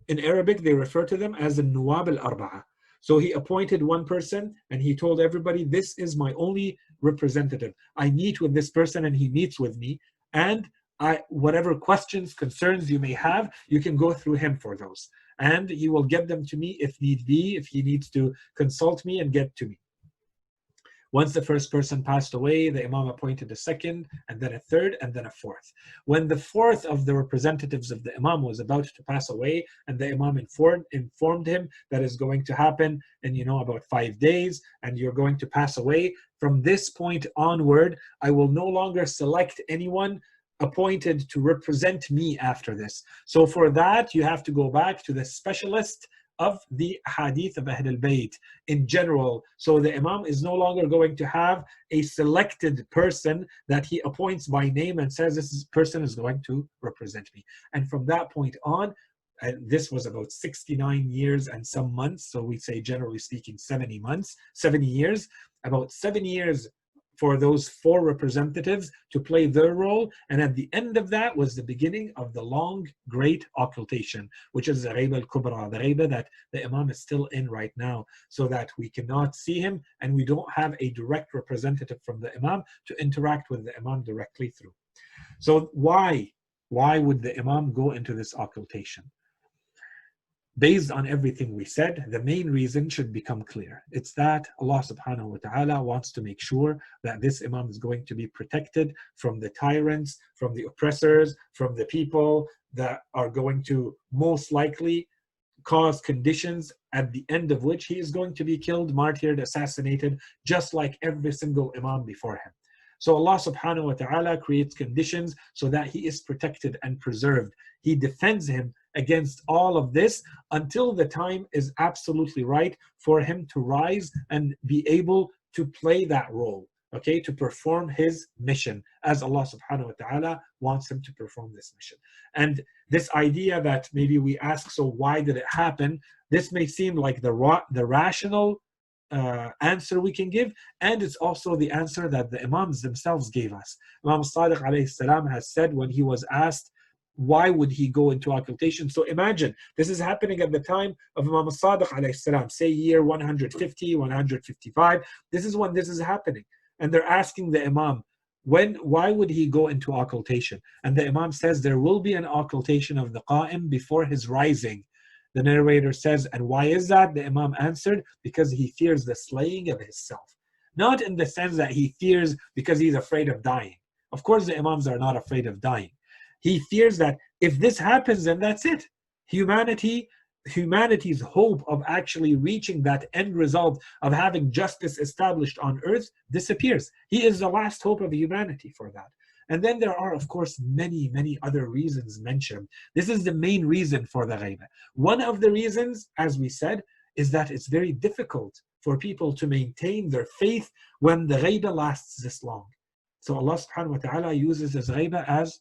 In Arabic, they refer to them as the Nuwab al Arba'a. So he appointed one person and he told everybody, This is my only representative. I meet with this person and he meets with me. And I, whatever questions, concerns you may have, you can go through him for those. And he will get them to me if need be, if he needs to consult me and get to me. Once the first person passed away, the Imam appointed a second, and then a third, and then a fourth. When the fourth of the representatives of the Imam was about to pass away, and the Imam informed, informed him that is going to happen in, you know, about five days, and you're going to pass away, from this point onward, I will no longer select anyone appointed to represent me after this. So for that, you have to go back to the specialist of the hadith of Ahl al-Bayt in general. So the Imam is no longer going to have a selected person that he appoints by name and says this person is going to represent me. And from that point on, and this was about 69 years and some months. So we say, generally speaking, 70 months, 70 years. About seven years for those four representatives to play their role. And at the end of that was the beginning of the long, great occultation, which is the Ghaiba al-Kubra, the Ghaiba that the Imam is still in right now, so that we cannot see him and we don't have a direct representative from the Imam to interact with the Imam directly through. So why? Why would the Imam go into this occultation? Based on everything we said, the main reason should become clear. It's that Allah subhanahu wa ta'ala wants to make sure that this Imam is going to be protected from the tyrants, from the oppressors, from the people that are going to most likely cause conditions at the end of which he is going to be killed, martyred, assassinated, just like every single Imam before him. So Allah subhanahu wa ta'ala creates conditions so that he is protected and preserved. He defends him against all of this until the time is absolutely right for him to rise and be able to play that role okay to perform his mission as allah subhanahu wa ta'ala wants him to perform this mission and this idea that maybe we ask so why did it happen this may seem like the ra- the rational uh, answer we can give and it's also the answer that the imams themselves gave us imam sadiq alayhi salam has said when he was asked why would he go into occultation? So imagine this is happening at the time of Imam Sadiq alayhi say year 150, 155. This is when this is happening. And they're asking the Imam, when why would he go into occultation? And the Imam says there will be an occultation of the Qa'im before his rising. The narrator says, and why is that? The Imam answered, because he fears the slaying of himself. Not in the sense that he fears because he's afraid of dying. Of course, the Imams are not afraid of dying he fears that if this happens, then that's it. Humanity, humanity's hope of actually reaching that end result of having justice established on earth disappears. He is the last hope of humanity for that. And then there are, of course, many, many other reasons mentioned. This is the main reason for the ghaiba. One of the reasons, as we said, is that it's very difficult for people to maintain their faith when the ghaiba lasts this long. So Allah subhanahu wa ta'ala uses this ghaiba as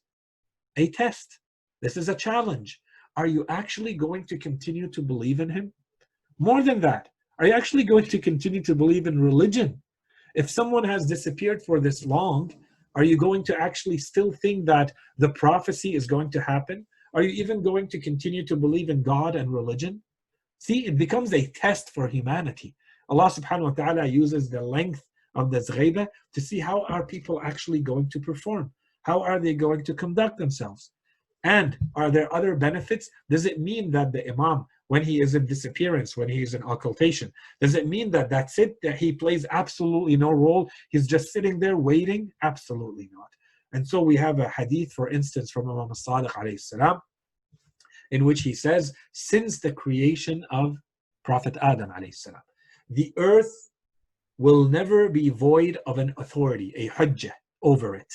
a test. This is a challenge. Are you actually going to continue to believe in Him? More than that, are you actually going to continue to believe in religion? If someone has disappeared for this long, are you going to actually still think that the prophecy is going to happen? Are you even going to continue to believe in God and religion? See, it becomes a test for humanity. Allah subhanahu wa ta'ala uses the length of the ghaiba to see how are people actually going to perform. How are they going to conduct themselves? And are there other benefits? Does it mean that the Imam, when he is in disappearance, when he is in occultation, does it mean that that's it, that he plays absolutely no role? He's just sitting there waiting? Absolutely not. And so we have a hadith, for instance, from Imam Sadiq salam, in which he says, since the creation of Prophet Adam salam, the earth will never be void of an authority, a hujjah over it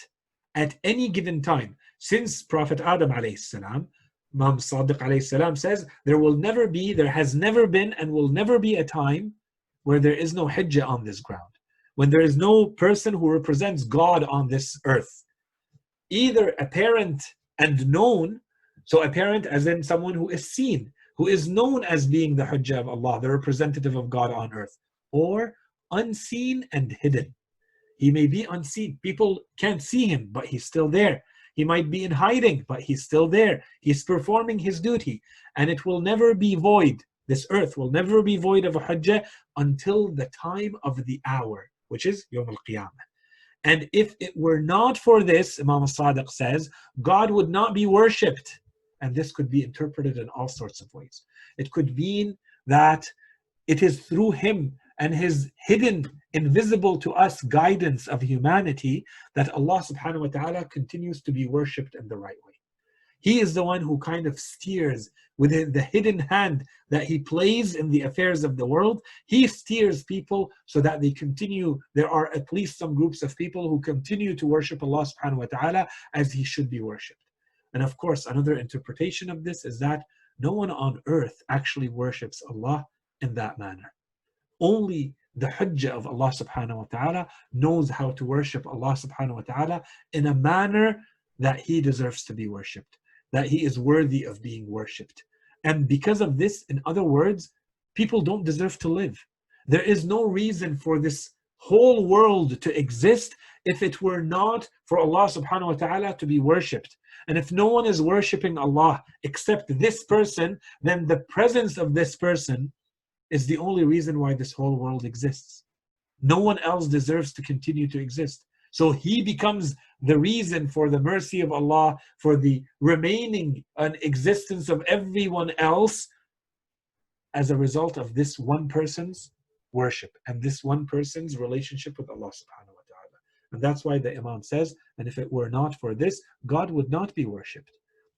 at any given time since Prophet Adam alayhi salam, Imam Sadiq alayhi salam says, there will never be, there has never been, and will never be a time where there is no hujjah on this ground, when there is no person who represents God on this earth, either apparent and known, so apparent as in someone who is seen, who is known as being the hujjah of Allah, the representative of God on earth, or unseen and hidden. He may be unseen. People can't see him, but he's still there. He might be in hiding, but he's still there. He's performing his duty. And it will never be void. This earth will never be void of a hujjah until the time of the hour, which is Yom al Qiyamah. And if it were not for this, Imam Sadiq says, God would not be worshipped. And this could be interpreted in all sorts of ways. It could mean that it is through him and his hidden, invisible to us guidance of humanity that Allah subhanahu wa ta'ala continues to be worshipped in the right way. He is the one who kind of steers within the hidden hand that he plays in the affairs of the world. He steers people so that they continue. There are at least some groups of people who continue to worship Allah subhanahu wa ta'ala as he should be worshipped. And of course, another interpretation of this is that no one on earth actually worships Allah in that manner. Only the hujjah of Allah subhanahu wa ta'ala knows how to worship Allah subhanahu wa ta'ala in a manner that He deserves to be worshipped, that He is worthy of being worshipped. And because of this, in other words, people don't deserve to live. There is no reason for this whole world to exist if it were not for Allah subhanahu wa ta'ala to be worshipped. And if no one is worshipping Allah except this person, then the presence of this person is the only reason why this whole world exists. No one else deserves to continue to exist. So he becomes the reason for the mercy of Allah, for the remaining an existence of everyone else as a result of this one person's worship and this one person's relationship with Allah subhanahu wa ta'ala. And that's why the Imam says, and if it were not for this, God would not be worshipped.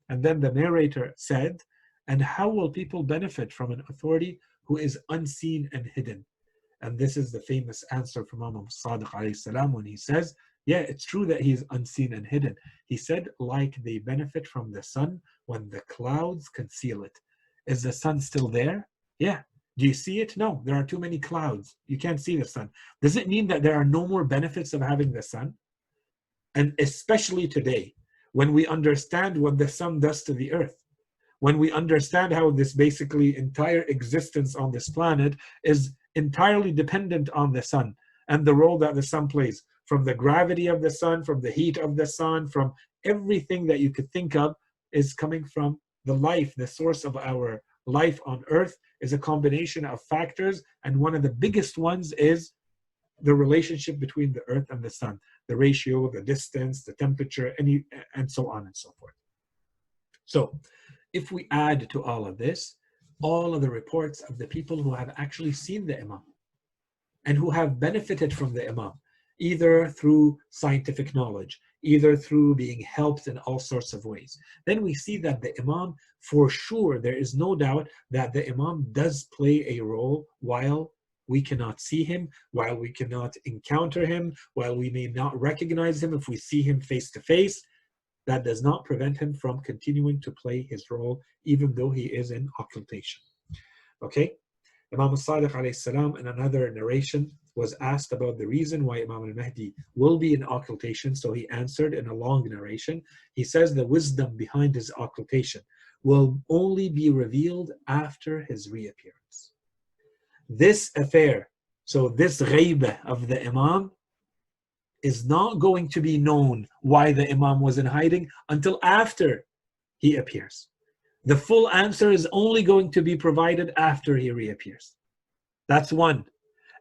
And then the narrator said, and how will people benefit from an authority who is unseen and hidden? And this is the famous answer from Imam Sadiq salam when he says, yeah, it's true that he is unseen and hidden. He said, like they benefit from the sun when the clouds conceal it. Is the sun still there? Yeah. Do you see it? No, there are too many clouds. You can't see the sun. Does it mean that there are no more benefits of having the sun? And especially today, when we understand what the sun does to the earth, when we understand how this basically entire existence on this planet is entirely dependent on the sun and the role that the sun plays, from the gravity of the sun, from the heat of the sun, from everything that you could think of is coming from the life, the source of our life on earth is a combination of factors, and one of the biggest ones is the relationship between the earth and the sun, the ratio, the distance, the temperature, any, and so on and so forth. So, if we add to all of this, all of the reports of the people who have actually seen the Imam and who have benefited from the Imam, either through scientific knowledge, either through being helped in all sorts of ways. Then we see that the Imam, for sure, there is no doubt that the Imam does play a role while we cannot see him, while we cannot encounter him, while we may not recognize him if we see him face to face. That does not prevent him from continuing to play his role, even though he is in occultation. Okay? Imam al-Sadiq alayhi salam in another narration was asked about the reason why Imam al-Mahdi will be in occultation, so he answered in a long narration. He says the wisdom behind his occultation will only be revealed after his reappearance. This affair, so this ghaiba of the Imam, is not going to be known why the Imam was in hiding until after he appears. The full answer is only going to be provided after he reappears. That's one.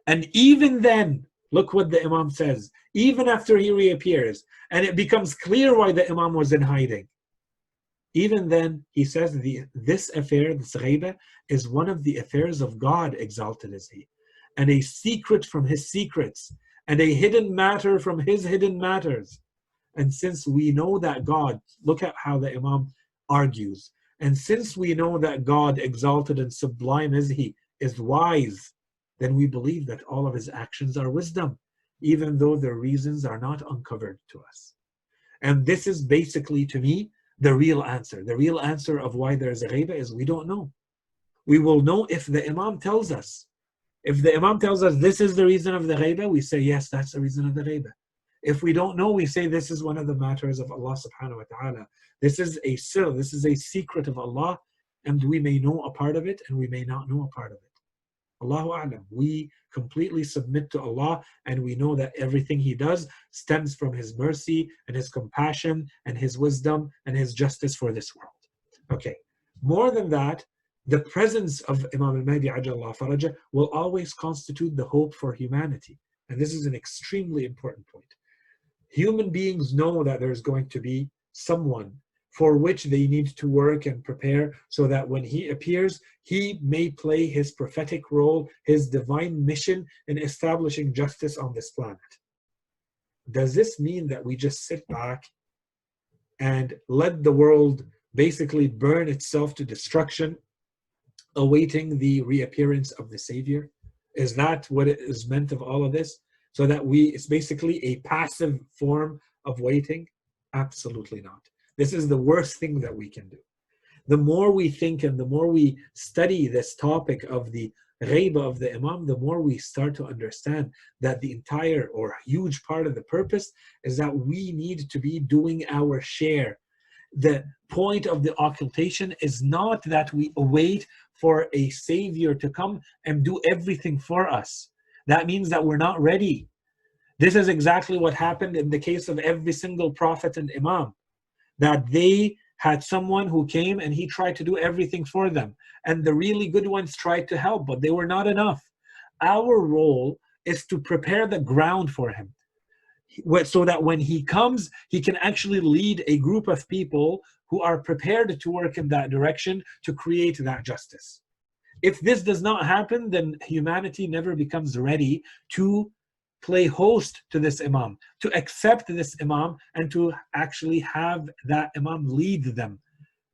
And even then, look what the Imam says, even after he reappears, and it becomes clear why the Imam was in hiding. Even then, he says the, this affair, this ghaiba, is one of the affairs of God, exalted is he, and a secret from his secrets, and a hidden matter from his hidden matters. And since we know that God, look at how the Imam argues, and since we know that God, exalted and sublime is he, is wise, then we believe that all of his actions are wisdom, even though the reasons are not uncovered to us. And this is basically, to me, the real answer. The real answer of why there is a ghaiba is we don't know. We will know if the Imam tells us. If the Imam tells us this is the reason of the ghaiba, we say, yes, that's the reason of the ghaiba. If we don't know, we say this is one of the matters of Allah subhanahu wa ta'ala. This is a sir, this is a secret of Allah, and we may know a part of it and we may not know a part of it. Allahu A'lam. We completely submit to Allah and we know that everything He does stems from His mercy and His compassion and His wisdom and His justice for this world. Okay, more than that, the presence of Imam al-Mahdi Faraja will always constitute the hope for humanity. And this is an extremely important point. Human beings know that there's going to be someone for which they need to work and prepare so that when he appears, he may play his prophetic role, his divine mission in establishing justice on this planet. Does this mean that we just sit back and let the world basically burn itself to destruction, awaiting the reappearance of the Savior? Is that what is meant of all of this? So that we, it's basically a passive form of waiting? Absolutely not. This is the worst thing that we can do. the more we think and the more we study this topic of the ghaiba of the imam, the more we start to understand that the entire or huge part of the purpose is that we need to be doing our share. The point of the occultation is not that we await for a savior to come and do everything for us. That means that we're not ready. This is exactly what happened in the case of every single prophet and imam, that they had someone who came and he tried to do everything for them. And the really good ones tried to help, but they were not enough. Our role is to prepare the ground for him so that when he comes, he can actually lead a group of people who are prepared to work in that direction to create that justice. If this does not happen, then humanity never becomes ready to play host to this imam, to accept this imam, and to actually have that imam lead them.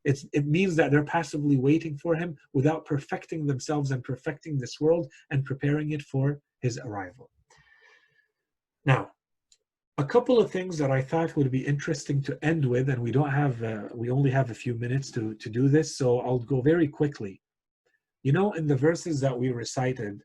It's, it means that they're passively waiting for him without perfecting themselves and perfecting this world and preparing it for his arrival. Now, a couple of things that I thought would be interesting to end with, and we don't have, uh, we only have a few minutes to, to do this, so I'll go very quickly. You know, in the verses that we recited,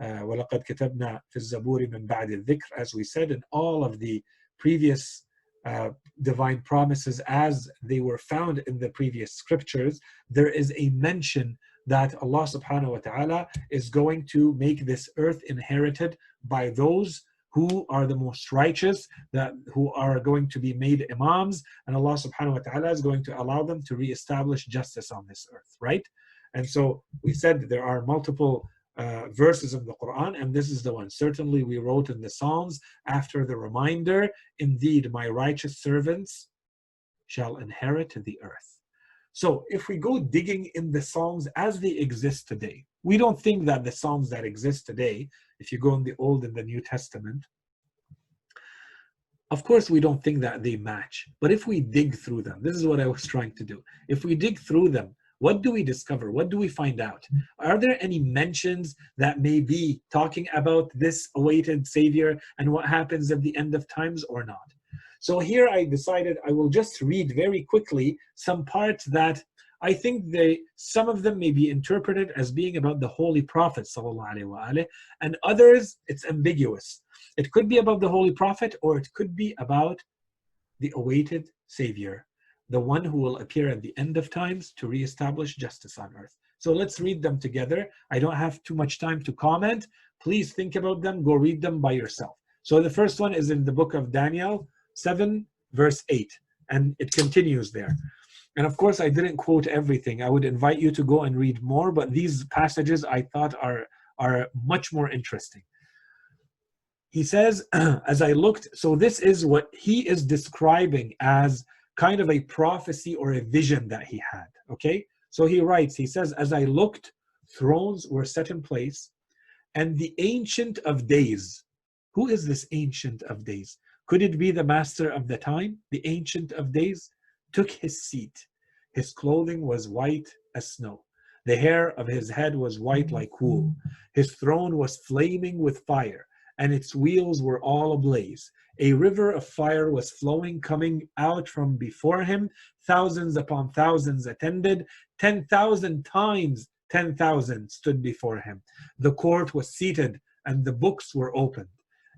uh, وَلَقَدْ كَتَبْنَا فِي الزَّبُورِ مِنْ بَعْدِ الذِّكْرِ as we said in all of the previous uh, divine promises as they were found in the previous scriptures, there is a mention that Allah subhanahu wa ta'ala is going to make this earth inherited by those who are the most righteous, that who are going to be made imams, and Allah subhanahu wa ta'ala is going to allow them to re-establish justice on this earth, right? And so we said there are multiple uh, verses of the Quran, and this is the one. Certainly, we wrote in the Psalms after the reminder, Indeed, my righteous servants shall inherit the earth. So, if we go digging in the Psalms as they exist today, we don't think that the Psalms that exist today, if you go in the Old and the New Testament, of course, we don't think that they match. But if we dig through them, this is what I was trying to do. If we dig through them, what do we discover? What do we find out? Are there any mentions that may be talking about this awaited Savior and what happens at the end of times or not? So here I decided I will just read very quickly some parts that I think they some of them may be interpreted as being about the Holy Prophet and others it's ambiguous. It could be about the Holy Prophet or it could be about the awaited Savior the one who will appear at the end of times to reestablish justice on earth. So let's read them together. I don't have too much time to comment. Please think about them, go read them by yourself. So the first one is in the book of Daniel 7, verse 8, and it continues there. And of course, I didn't quote everything. I would invite you to go and read more, but these passages I thought are, are much more interesting. He says, (clears throat) as I looked, so this is what he is describing as kind of a prophecy or a vision that he had. Okay? So he writes, he says, As I looked, thrones were set in place, and the Ancient of Days. Who is this Ancient of Days? Could it be the Master of the Time, the Ancient of Days? Took his seat. His clothing was white as snow. The hair of his head was white like wool. His throne was flaming with fire, and its wheels were all ablaze. A river of fire was flowing, coming out from before him. Thousands upon thousands attended. 10,000 times 10,000 stood before him. The court was seated and the books were opened.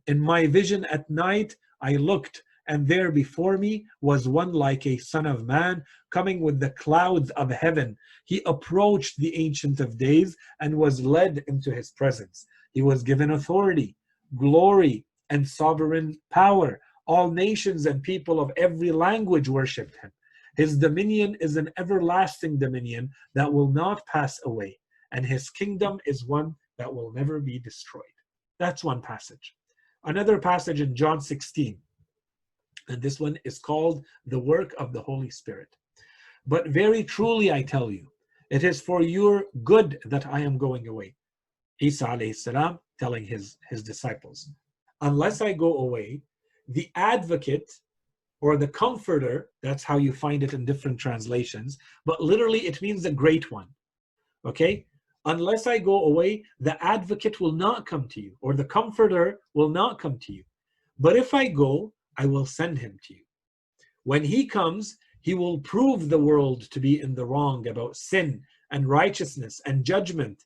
In my vision at night, I looked, and there before me was one like a son of man coming with the clouds of heaven. He approached the Ancient of Days and was led into his presence. He was given authority, glory, and sovereign power. All nations and people of every language worshipped him. His dominion is an everlasting dominion that will not pass away, and his kingdom is one that will never be destroyed. That's one passage. Another passage in John 16, and this one is called the work of the Holy Spirit. But very truly I tell you, it is for your good that I am going away. Isa alayhi salam telling his, his disciples unless I go away, the advocate or the comforter, that's how you find it in different translations, but literally it means the great one. Okay? Unless I go away, the advocate will not come to you, or the comforter will not come to you. But if I go, I will send him to you. When he comes, He will prove the world to be in the wrong about sin and righteousness and judgment.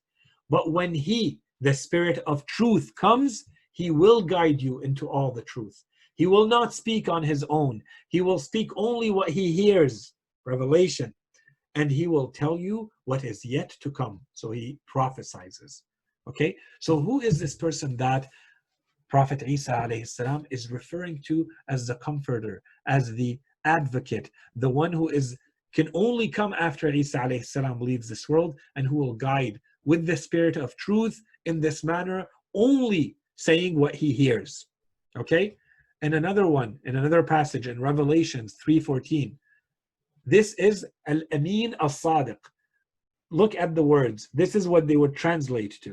But when He, the Spirit of truth, comes, He will guide you into all the truth. He will not speak on His own, He will speak only what He hears. Revelation. And He will tell you what is yet to come. So He prophesizes. Okay, so who is this person that Prophet Isa salam is referring to as the comforter, as the advocate, the one who is can only come after Isa salam leaves this world and who will guide with the spirit of truth in this manner, only saying what he hears. Okay? And another one, in another passage in Revelations 3:14, this is Al-Amin As-Sadiq. Look at the words. This is what they would translate to.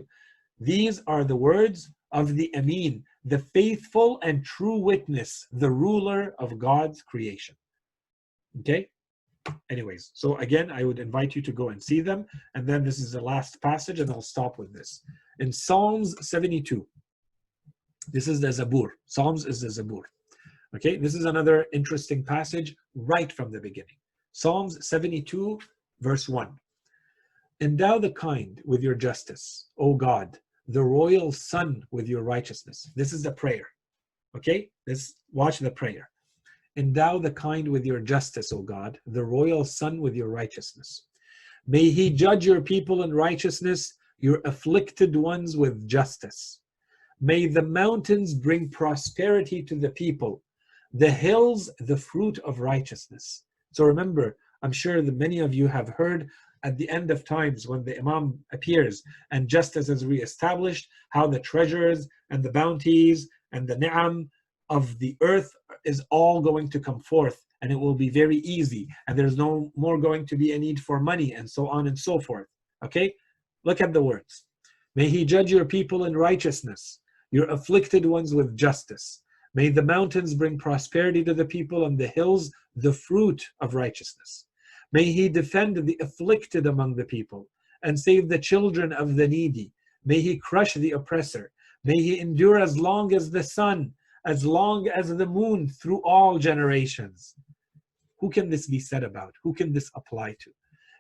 These are the words of the Amin, the faithful and true witness, the ruler of God's creation. Okay? Anyways, so again, I would invite you to go and see them. And then this is the last passage, and I'll stop with this. In Psalms 72, this is the Zabur. Psalms is the Zabur. Okay, this is another interesting passage right from the beginning. Psalms 72, verse 1. Endow the kind with your justice, O God, the royal son with your righteousness. This is the prayer. Okay, let's watch the prayer. Endow the kind with your justice, O God, the royal son with your righteousness. May he judge your people in righteousness, your afflicted ones with justice. May the mountains bring prosperity to the people, the hills the fruit of righteousness. So remember, I'm sure that many of you have heard at the end of times when the Imam appears and justice is re-established, how the treasures and the bounties and the ni'am of the earth is all going to come forth and it will be very easy and there's no more going to be a need for money and so on and so forth. Okay? Look at the words. May he judge your people in righteousness your afflicted ones with justice. May the mountains bring prosperity to the people and the hills the fruit of righteousness may he defend the afflicted among the people and save the children of the needy may he crush the oppressor may he endure as long as the sun as long as the moon through all generations. Who can this be said about? Who can this apply to?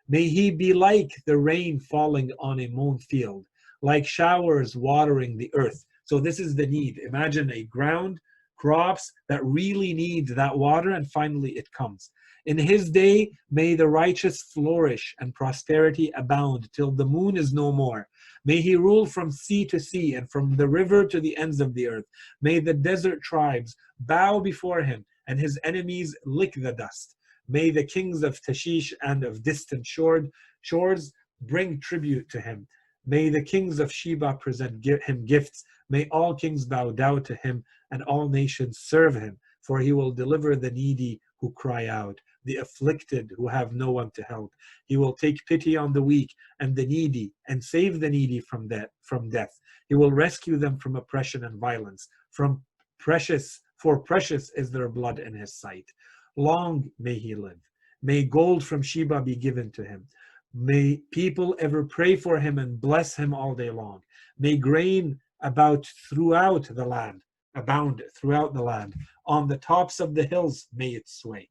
May he be like the rain falling on a mown field, like showers watering the earth. So this is the need. Imagine a ground, crops that really need that water, and finally it comes. In his day, may the righteous flourish and prosperity abound till the moon is no more. May he rule from sea to sea and from the river to the ends of the earth. May the desert tribes bow before him and his enemies lick the dust. May the kings of Tarshish and of distant shores bring tribute to him. May the kings of Sheba present him gifts. May all kings bow down to him and all nations serve him, for he will deliver the needy who cry out the afflicted who have no one to help. He will take pity on the weak and the needy and save the needy from death. From death. He will rescue them from oppression and violence. From precious, for precious is their blood in his sight. Long may he live. May gold from Sheba be given to him. May people ever pray for him and bless him all day long. May grain about throughout the land abound throughout the land. On the tops of the hills may it sway.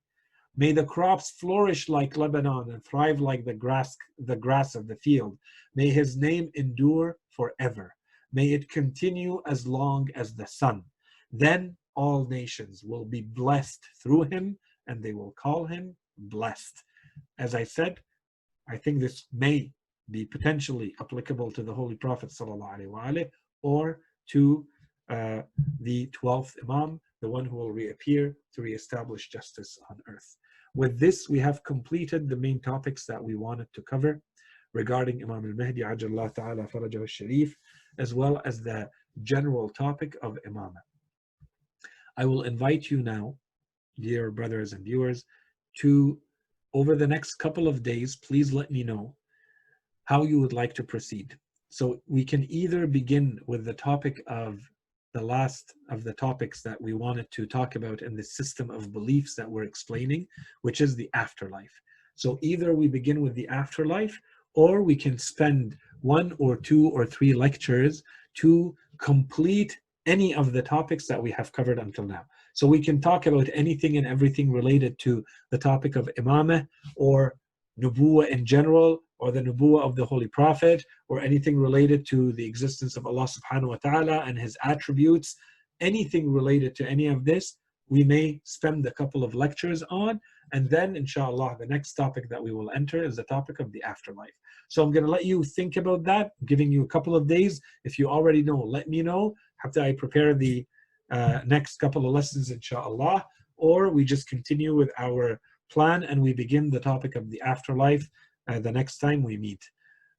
May the crops flourish like Lebanon and thrive like the grass, the grass of the field. May his name endure forever. May it continue as long as the sun. Then all nations will be blessed through him and they will call him blessed. As I said, I think this may be potentially applicable to the Holy Prophet ﷺ or to uh, the 12th Imam, the one who will reappear to reestablish justice on earth. With this, we have completed the main topics that we wanted to cover regarding Imam al-Mahdi ajallah ta'ala farajah al-sharif, as well as the general topic of Imamah. I will invite you now, dear brothers and viewers, to, over the next couple of days, please let me know how you would like to proceed. So we can either begin with the topic of the last of the topics that we wanted to talk about in the system of beliefs that we're explaining, which is the afterlife. So either we begin with the afterlife or we can spend one or two or three lectures to complete any of the topics that we have covered until now. So we can talk about anything and everything related to the topic of imamah or nubuwa in general or the nubuwa of the Holy Prophet or anything related to the existence of Allah subhanahu wa ta'ala and his attributes, anything related to any of this, we may spend a couple of lectures on. And then, inshallah, the next topic that we will enter is the topic of the afterlife. So I'm going to let you think about that, giving you a couple of days. If you already know, let me know after I prepare the uh, next couple of lessons, inshallah. Or we just continue with our plan and we begin the topic of the afterlife the next time we meet.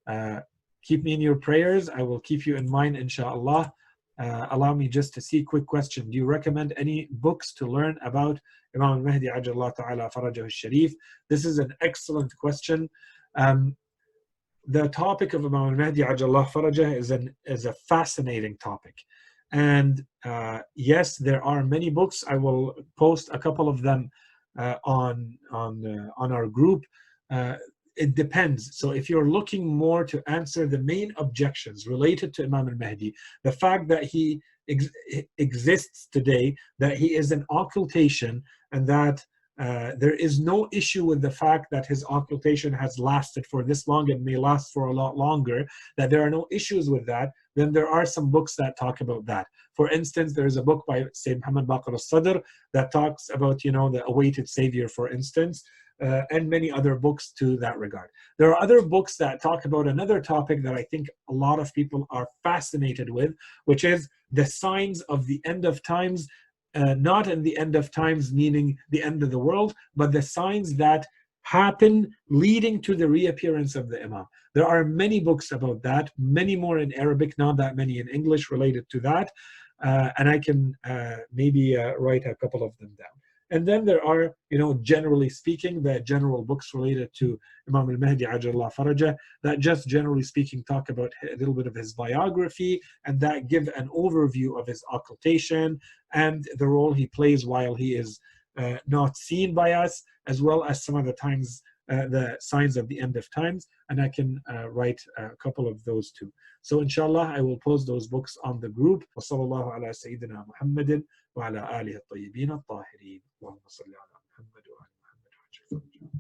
Uh, keep me in your prayers. I will keep you in mind, inshallah. Uh, allow me just to see quick question. Do you recommend any books to learn about Imam al-Mahdi ajallah ta'ala farajah al-sharif? This is an excellent question. Um, the topic of Imam al-Mahdi ajallah farajah is, an, is a fascinating topic. And uh, yes, there are many books. I will post a couple of them uh, on, on, uh, on our group. It depends. So if you're looking more to answer the main objections related to Imam al-Mahdi, the fact that he ex exists today, that he is an occultation, and that uh, there is no issue with the fact that his occultation has lasted for this long and may last for a lot longer, that there are no issues with that, then there are some books that talk about that. For instance, there is a book by Sayyid Muhammad Baqir al-Sadr that talks about, you know, the awaited savior, for instance uh, and many other books to that regard. There are other books that talk about another topic that I think a lot of people are fascinated with, which is the signs of the end of times, uh, not in the end of times meaning the end of the world, but the signs that happen leading to the reappearance of the Imam. There are many books about that, many more in Arabic, not that many in English related to that. Uh, and I can uh, maybe uh, write a couple of them down. And then there are, you know, generally speaking, the general books related to Imam al-Mahdi Ajallah Faraja that just generally speaking talk about a little bit of his biography and that give an overview of his occultation and the role he plays while he is uh, not seen by us, as well as some of the times uh, the signs of the end of times, and I can uh, write a couple of those too. So inshallah, I will post those books on the group. وصلى الله على سيدنا محمد وعلى آله الطيبين الطاهرين اللهم صل على محمد وعلى محمد